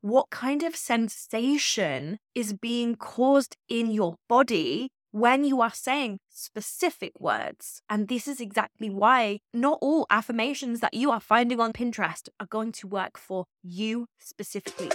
what kind of sensation is being caused in your body when you are saying specific words. And this is exactly why not all affirmations that you are finding on Pinterest are going to work for you specifically.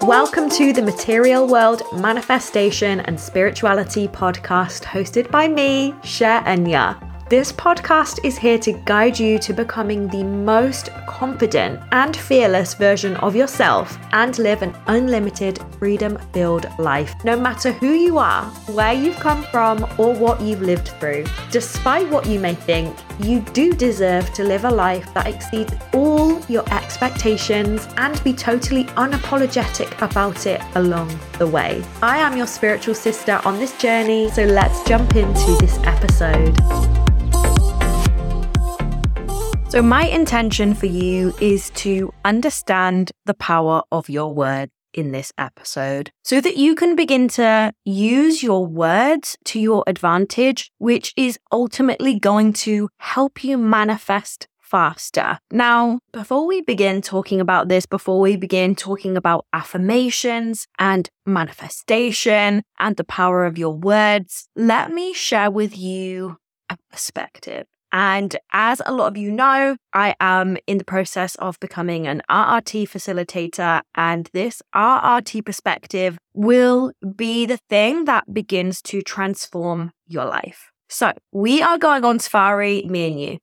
Welcome to the Material World Manifestation and Spirituality podcast hosted by me, Cherenya. This podcast is here to guide you to becoming the most confident and fearless version of yourself and live an unlimited, freedom filled life. No matter who you are, where you've come from, or what you've lived through, despite what you may think, you do deserve to live a life that exceeds all your expectations and be totally unapologetic about it along the way. I am your spiritual sister on this journey, so let's jump into this episode. So, my intention for you is to understand the power of your word in this episode so that you can begin to use your words to your advantage, which is ultimately going to help you manifest faster. Now, before we begin talking about this, before we begin talking about affirmations and manifestation and the power of your words, let me share with you a perspective. And as a lot of you know, I am in the process of becoming an RRT facilitator, and this RRT perspective will be the thing that begins to transform your life. So, we are going on safari, me and you,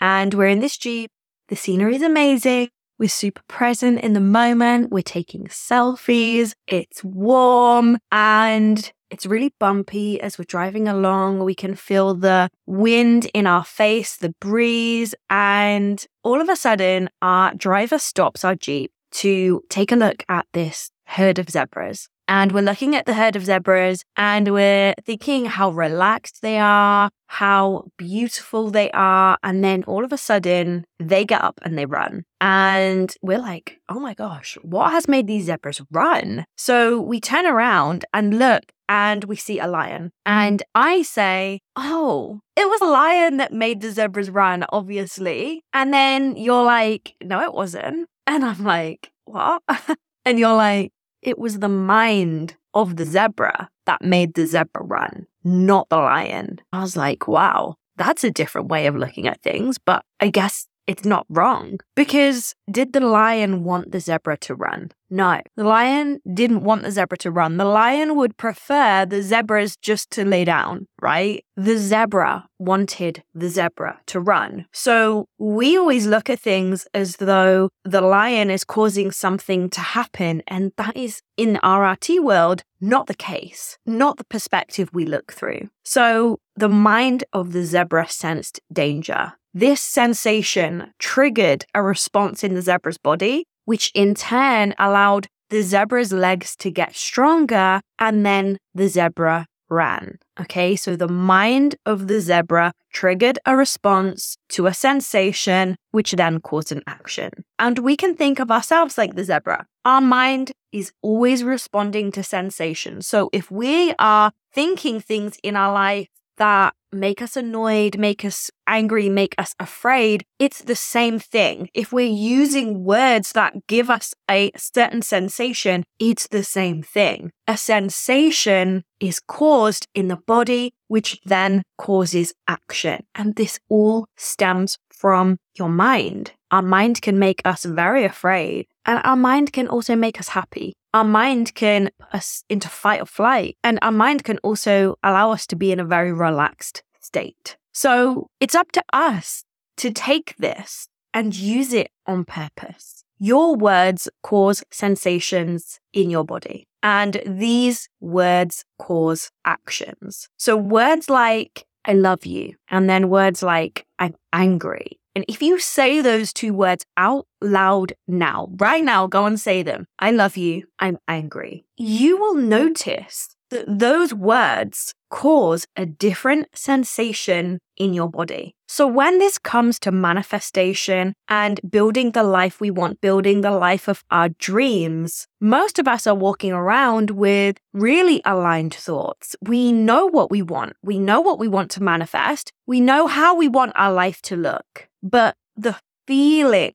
and we're in this Jeep. The scenery is amazing. We're super present in the moment. We're taking selfies. It's warm and it's really bumpy as we're driving along. We can feel the wind in our face, the breeze, and all of a sudden, our driver stops our Jeep to take a look at this herd of zebras. And we're looking at the herd of zebras and we're thinking how relaxed they are, how beautiful they are. And then all of a sudden, they get up and they run. And we're like, oh my gosh, what has made these zebras run? So we turn around and look and we see a lion. And I say, oh, it was a lion that made the zebras run, obviously. And then you're like, no, it wasn't. And I'm like, what? and you're like, it was the mind of the zebra that made the zebra run, not the lion. I was like, wow, that's a different way of looking at things, but I guess it's not wrong. Because did the lion want the zebra to run? No, the lion didn't want the zebra to run. The lion would prefer the zebras just to lay down, right? The zebra wanted the zebra to run. So we always look at things as though the lion is causing something to happen. And that is in the RRT world, not the case, not the perspective we look through. So the mind of the zebra sensed danger. This sensation triggered a response in the zebra's body which in turn allowed the zebra's legs to get stronger and then the zebra ran. Okay, so the mind of the zebra triggered a response to a sensation, which then caused an action. And we can think of ourselves like the zebra. Our mind is always responding to sensations. So if we are thinking things in our life that make us annoyed, make us angry, make us afraid, it's the same thing. If we're using words that give us a certain sensation, it's the same thing. A sensation is caused in the body, which then causes action. And this all stems from your mind. Our mind can make us very afraid, and our mind can also make us happy our mind can put us into fight or flight, and our mind can also allow us to be in a very relaxed state. So it's up to us to take this and use it on purpose. Your words cause sensations in your body, and these words cause actions. So words like, I love you, and then words like, I'm angry, and if you say those two words out loud now, right now, go and say them. I love you. I'm angry. You will notice that those words cause a different sensation in your body. So, when this comes to manifestation and building the life we want, building the life of our dreams, most of us are walking around with really aligned thoughts. We know what we want, we know what we want to manifest, we know how we want our life to look. But the feelings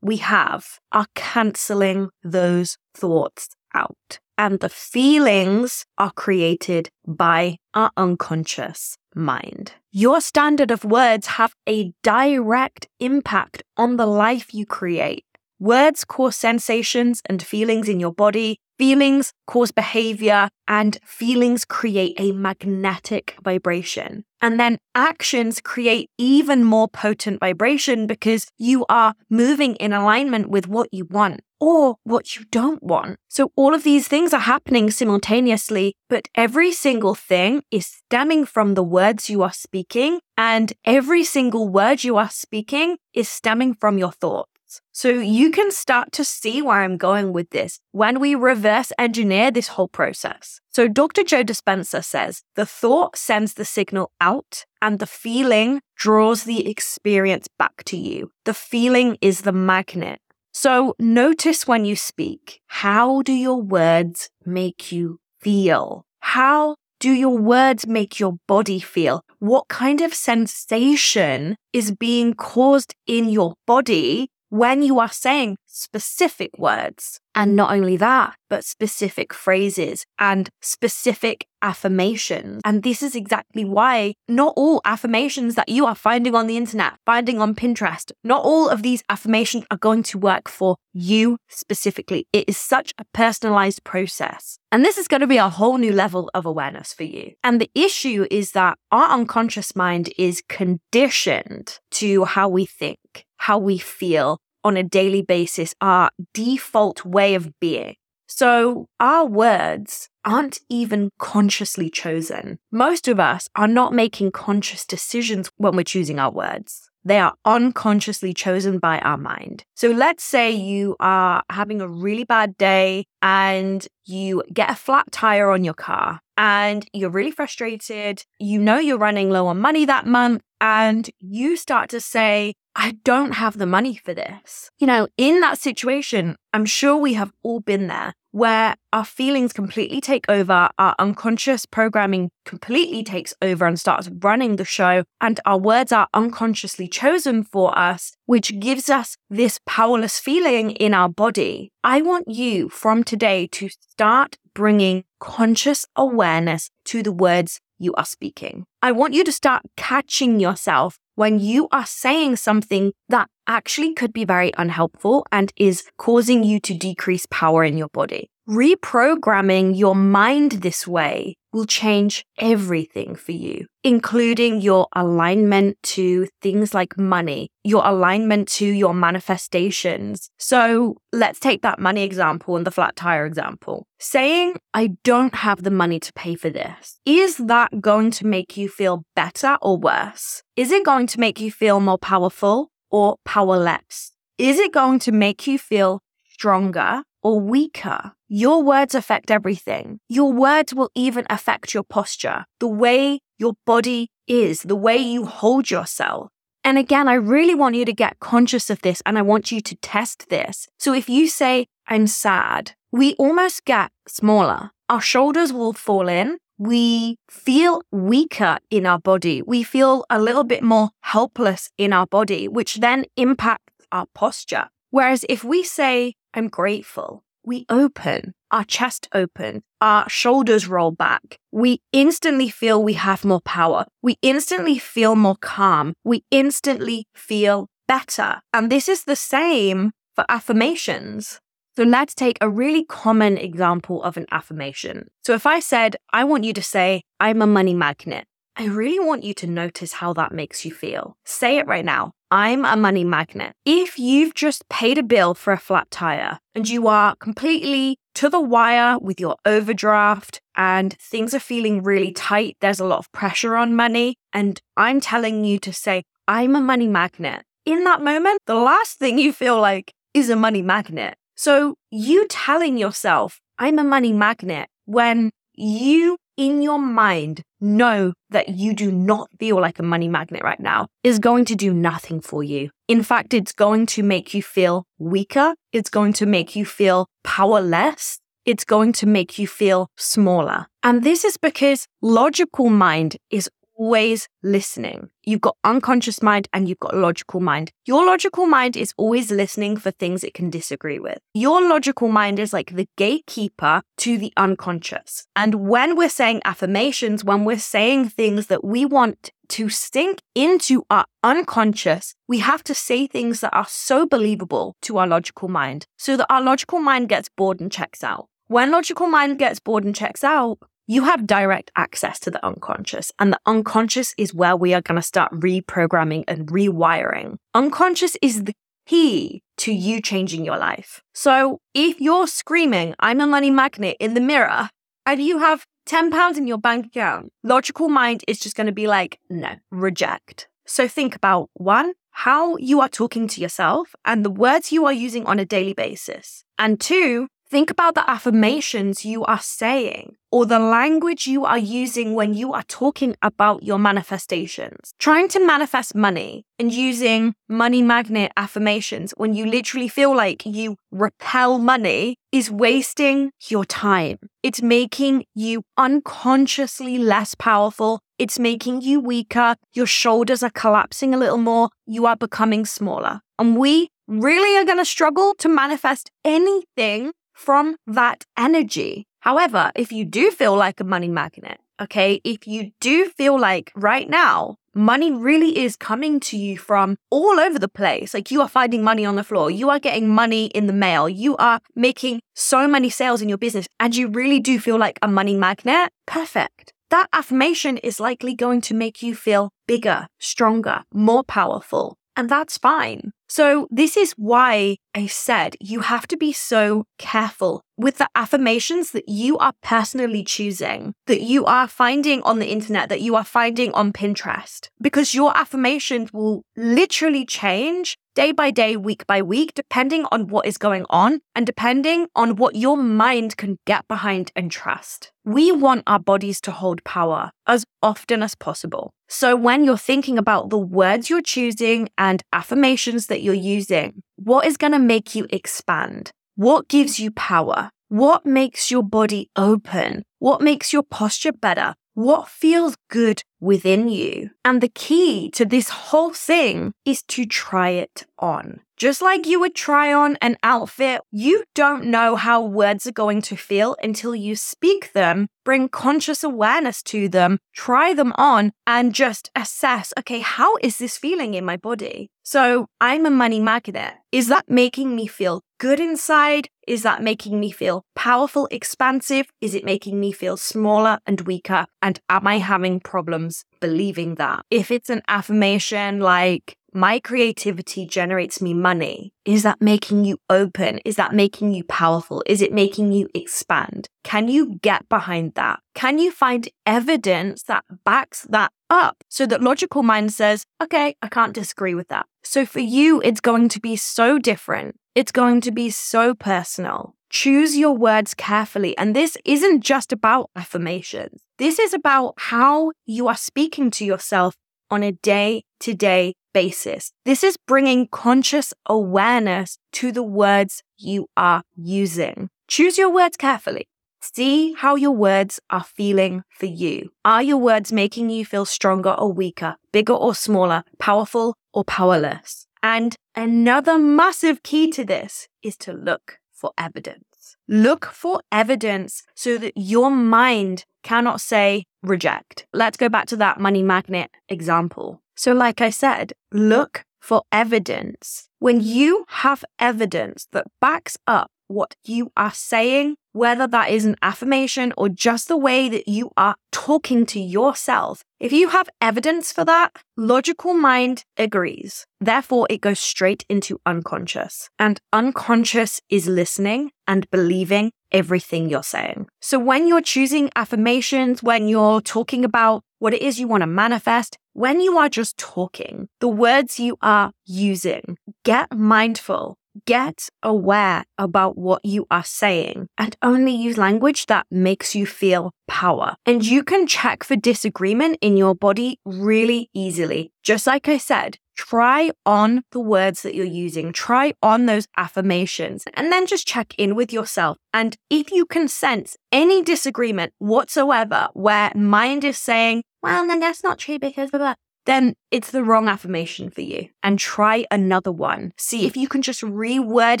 we have are canceling those thoughts out. And the feelings are created by our unconscious mind. Your standard of words have a direct impact on the life you create. Words cause sensations and feelings in your body. Feelings cause behavior and feelings create a magnetic vibration. And then actions create even more potent vibration because you are moving in alignment with what you want or what you don't want. So all of these things are happening simultaneously, but every single thing is stemming from the words you are speaking. And every single word you are speaking is stemming from your thoughts. So you can start to see where I'm going with this when we reverse engineer this whole process. So Dr. Joe Dispenza says the thought sends the signal out and the feeling draws the experience back to you. The feeling is the magnet. So notice when you speak, how do your words make you feel? How do your words make your body feel? What kind of sensation is being caused in your body when you are saying specific words. And not only that, but specific phrases and specific affirmations. And this is exactly why not all affirmations that you are finding on the internet, finding on Pinterest, not all of these affirmations are going to work for you specifically. It is such a personalized process. And this is going to be a whole new level of awareness for you. And the issue is that our unconscious mind is conditioned to how we think, how we feel, on a daily basis, our default way of being. So our words aren't even consciously chosen. Most of us are not making conscious decisions when we're choosing our words. They are unconsciously chosen by our mind. So let's say you are having a really bad day and you get a flat tire on your car and you're really frustrated. You know you're running low on money that month and you start to say, I don't have the money for this. You know, in that situation, I'm sure we have all been there where our feelings completely take over, our unconscious programming completely takes over and starts running the show, and our words are unconsciously chosen for us, which gives us this powerless feeling in our body. I want you from today to start bringing conscious awareness to the words you are speaking. I want you to start catching yourself when you are saying something that actually could be very unhelpful and is causing you to decrease power in your body. Reprogramming your mind this way will change everything for you, including your alignment to things like money, your alignment to your manifestations. So let's take that money example and the flat tire example. Saying, I don't have the money to pay for this, is that going to make you feel better or worse? Is it going to make you feel more powerful or powerless? Is it going to make you feel stronger or weaker. Your words affect everything. Your words will even affect your posture, the way your body is, the way you hold yourself. And again, I really want you to get conscious of this and I want you to test this. So if you say, I'm sad, we almost get smaller. Our shoulders will fall in. We feel weaker in our body. We feel a little bit more helpless in our body, which then impacts our posture. Whereas if we say, I'm grateful. We open, our chest open, our shoulders roll back. We instantly feel we have more power. We instantly feel more calm. We instantly feel better. And this is the same for affirmations. So let's take a really common example of an affirmation. So if I said, I want you to say, I'm a money magnet, I really want you to notice how that makes you feel. Say it right now. I'm a money magnet. If you've just paid a bill for a flat tire and you are completely to the wire with your overdraft and things are feeling really tight, there's a lot of pressure on money, and I'm telling you to say, I'm a money magnet. In that moment, the last thing you feel like is a money magnet. So you telling yourself, I'm a money magnet when you in your mind know that you do not feel like a money magnet right now is going to do nothing for you. In fact, it's going to make you feel weaker. It's going to make you feel powerless. It's going to make you feel smaller. And this is because logical mind is always listening. You've got unconscious mind and you've got logical mind. Your logical mind is always listening for things it can disagree with. Your logical mind is like the gatekeeper to the unconscious. And when we're saying affirmations, when we're saying things that we want to sink into our unconscious, we have to say things that are so believable to our logical mind so that our logical mind gets bored and checks out. When logical mind gets bored and checks out, you have direct access to the unconscious, and the unconscious is where we are going to start reprogramming and rewiring. Unconscious is the key to you changing your life. So if you're screaming, I'm a money magnet in the mirror, and you have 10 pounds in your bank account, logical mind is just going to be like, no, reject. So think about one, how you are talking to yourself and the words you are using on a daily basis. And two, Think about the affirmations you are saying or the language you are using when you are talking about your manifestations. Trying to manifest money and using money magnet affirmations when you literally feel like you repel money is wasting your time. It's making you unconsciously less powerful. It's making you weaker. Your shoulders are collapsing a little more. You are becoming smaller. And we really are going to struggle to manifest anything from that energy. However, if you do feel like a money magnet, okay, if you do feel like right now, money really is coming to you from all over the place. Like you are finding money on the floor, you are getting money in the mail, you are making so many sales in your business, and you really do feel like a money magnet. Perfect. That affirmation is likely going to make you feel bigger, stronger, more powerful. And that's fine. So, this is why I said you have to be so careful with the affirmations that you are personally choosing, that you are finding on the internet, that you are finding on Pinterest, because your affirmations will literally change day by day, week by week, depending on what is going on and depending on what your mind can get behind and trust. We want our bodies to hold power as often as possible. So when you're thinking about the words you're choosing and affirmations that you're using, what is going to make you expand? What gives you power? What makes your body open? What makes your posture better? What feels good within you? And the key to this whole thing is to try it on. Just like you would try on an outfit, you don't know how words are going to feel until you speak them, bring conscious awareness to them, try them on, and just assess okay, how is this feeling in my body? So I'm a money magnet. Is that making me feel good inside? Is that making me feel powerful, expansive? Is it making me feel smaller and weaker? And am I having problems believing that? If it's an affirmation like, my creativity generates me money. Is that making you open? Is that making you powerful? Is it making you expand? Can you get behind that? Can you find evidence that backs that up so that logical mind says, okay, I can't disagree with that. So for you, it's going to be so different. It's going to be so personal. Choose your words carefully. And this isn't just about affirmations. This is about how you are speaking to yourself on a day to day basis. This is bringing conscious awareness to the words you are using. Choose your words carefully. See how your words are feeling for you. Are your words making you feel stronger or weaker, bigger or smaller, powerful or powerless? And another massive key to this is to look for evidence. Look for evidence so that your mind cannot say reject. Let's go back to that money magnet example. So, like I said, look for evidence. When you have evidence that backs up what you are saying, whether that is an affirmation or just the way that you are talking to yourself, if you have evidence for that, logical mind agrees. Therefore, it goes straight into unconscious. And unconscious is listening and believing everything you're saying. So when you're choosing affirmations, when you're talking about what it is you want to manifest, when you are just talking, the words you are using, get mindful Get aware about what you are saying and only use language that makes you feel power. And you can check for disagreement in your body really easily. Just like I said, try on the words that you're using, try on those affirmations, and then just check in with yourself. And if you can sense any disagreement whatsoever where mind is saying, well, then that's not true because blah, blah, then it's the wrong affirmation for you and try another one. See if you can just reword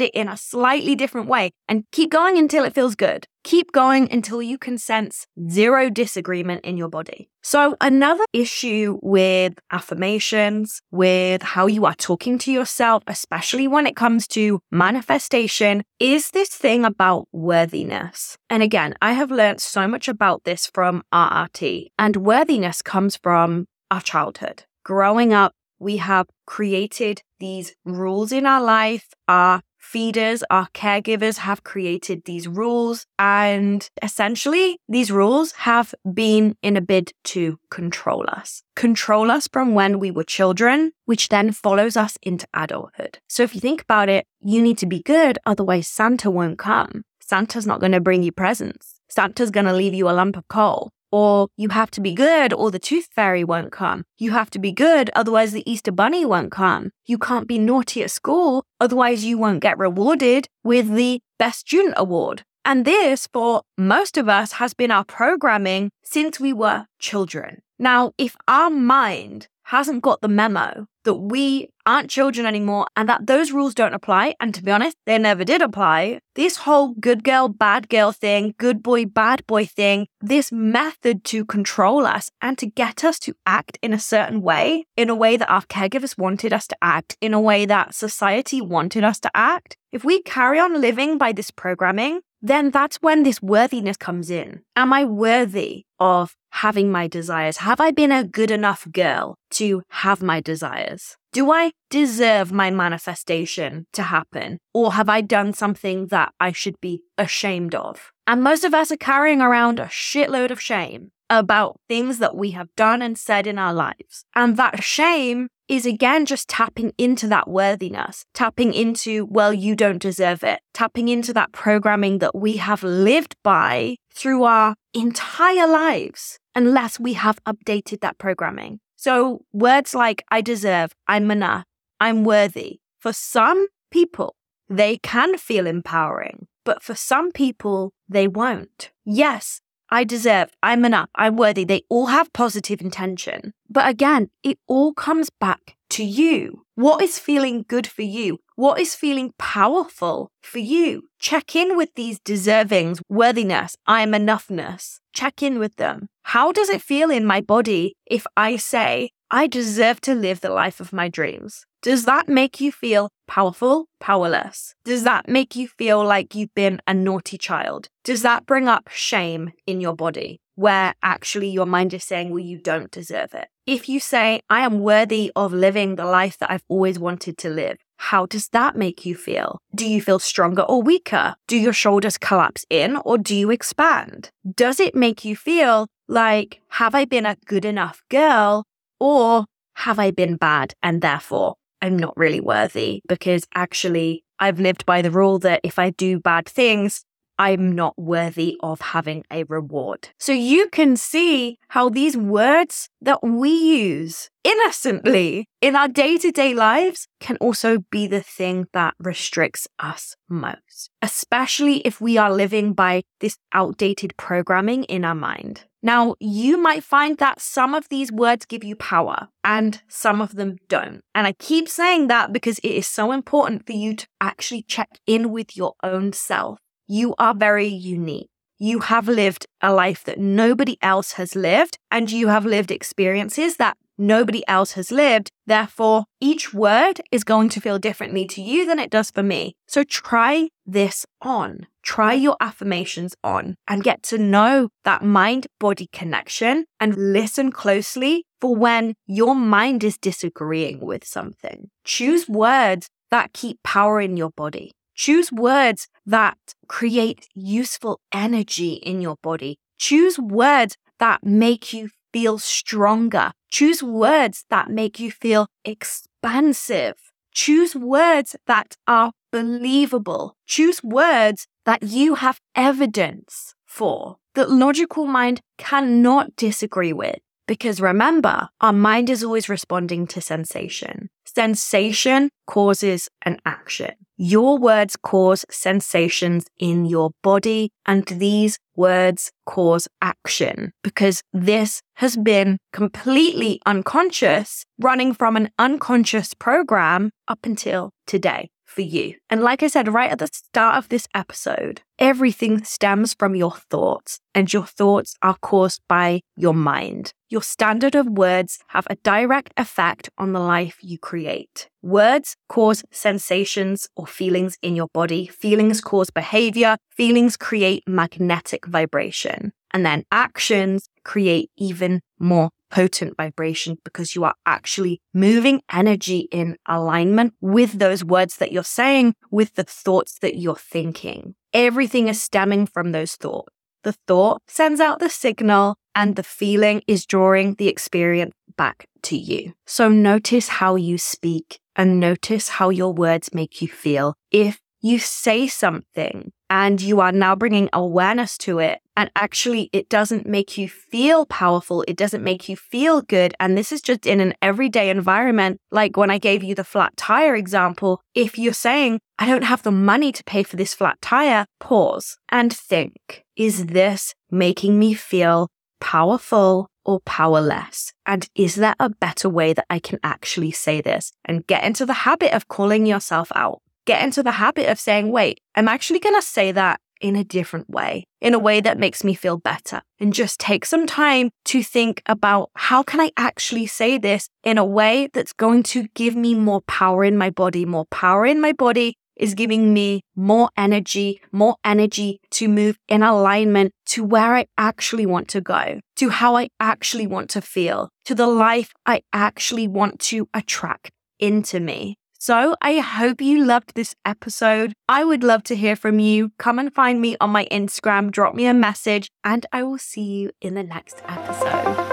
it in a slightly different way and keep going until it feels good. Keep going until you can sense zero disagreement in your body. So, another issue with affirmations, with how you are talking to yourself, especially when it comes to manifestation, is this thing about worthiness. And again, I have learned so much about this from RRT, and worthiness comes from our childhood. Growing up, we have created these rules in our life. Our feeders, our caregivers have created these rules. And essentially, these rules have been in a bid to control us. Control us from when we were children, which then follows us into adulthood. So if you think about it, you need to be good, otherwise Santa won't come. Santa's not going to bring you presents. Santa's going to leave you a lump of coal or you have to be good or the tooth fairy won't come. You have to be good, otherwise the Easter bunny won't come. You can't be naughty at school, otherwise you won't get rewarded with the best student award. And this, for most of us, has been our programming since we were children. Now, if our mind hasn't got the memo that we aren't children anymore and that those rules don't apply. And to be honest, they never did apply. This whole good girl, bad girl thing, good boy, bad boy thing, this method to control us and to get us to act in a certain way, in a way that our caregivers wanted us to act, in a way that society wanted us to act. If we carry on living by this programming, then that's when this worthiness comes in. Am I worthy of having my desires? Have I been a good enough girl to have my desires? Do I deserve my manifestation to happen? Or have I done something that I should be ashamed of? And most of us are carrying around a shitload of shame about things that we have done and said in our lives. And that shame is again just tapping into that worthiness, tapping into, well, you don't deserve it, tapping into that programming that we have lived by through our entire lives, unless we have updated that programming. So words like I deserve, I'm enough, I'm worthy, for some people, they can feel empowering, but for some people, they won't. Yes, I deserve, I'm enough, I'm worthy. They all have positive intention. But again, it all comes back to you. What is feeling good for you? What is feeling powerful for you? Check in with these deservings, worthiness, I am enoughness. Check in with them. How does it feel in my body if I say, I deserve to live the life of my dreams? Does that make you feel powerful, powerless? Does that make you feel like you've been a naughty child? Does that bring up shame in your body where actually your mind is saying, well, you don't deserve it? If you say, I am worthy of living the life that I've always wanted to live, how does that make you feel? Do you feel stronger or weaker? Do your shoulders collapse in or do you expand? Does it make you feel like, have I been a good enough girl or have I been bad and therefore I'm not really worthy because actually I've lived by the rule that if I do bad things, I'm not worthy of having a reward. So you can see how these words that we use innocently in our day to day lives can also be the thing that restricts us most, especially if we are living by this outdated programming in our mind. Now, you might find that some of these words give you power and some of them don't. And I keep saying that because it is so important for you to actually check in with your own self. You are very unique. You have lived a life that nobody else has lived, and you have lived experiences that nobody else has lived. Therefore, each word is going to feel differently to you than it does for me. So try this on. Try your affirmations on and get to know that mind body connection and listen closely for when your mind is disagreeing with something. Choose words that keep power in your body. Choose words that create useful energy in your body. Choose words that make you feel stronger. Choose words that make you feel expansive. Choose words that are believable. Choose words that you have evidence for that logical mind cannot disagree with. Because remember, our mind is always responding to sensation. Sensation causes an action. Your words cause sensations in your body, and these words cause action because this has been completely unconscious, running from an unconscious program up until today for you. And like I said right at the start of this episode, everything stems from your thoughts, and your thoughts are caused by your mind. Your standard of words have a direct effect on the life you create. Words cause sensations or feelings in your body. Feelings cause behavior. Feelings create magnetic vibration. And then actions create even more potent vibration because you are actually moving energy in alignment with those words that you're saying, with the thoughts that you're thinking. Everything is stemming from those thoughts. The thought sends out the signal and the feeling is drawing the experience back to you. So notice how you speak and notice how your words make you feel. If you say something and you are now bringing awareness to it. And actually, it doesn't make you feel powerful. It doesn't make you feel good. And this is just in an everyday environment. Like when I gave you the flat tire example, if you're saying, I don't have the money to pay for this flat tire, pause and think, is this making me feel powerful or powerless? And is there a better way that I can actually say this and get into the habit of calling yourself out? get into the habit of saying, wait, I'm actually going to say that in a different way, in a way that makes me feel better. And just take some time to think about how can I actually say this in a way that's going to give me more power in my body. More power in my body is giving me more energy, more energy to move in alignment to where I actually want to go, to how I actually want to feel, to the life I actually want to attract into me. So I hope you loved this episode. I would love to hear from you. Come and find me on my Instagram, drop me a message, and I will see you in the next episode.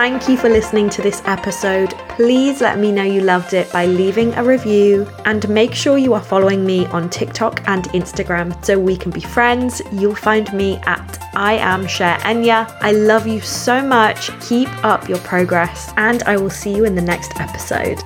Thank you for listening to this episode. Please let me know you loved it by leaving a review and make sure you are following me on TikTok and Instagram so we can be friends. You'll find me at I am Cherenya. I love you so much. Keep up your progress and I will see you in the next episode.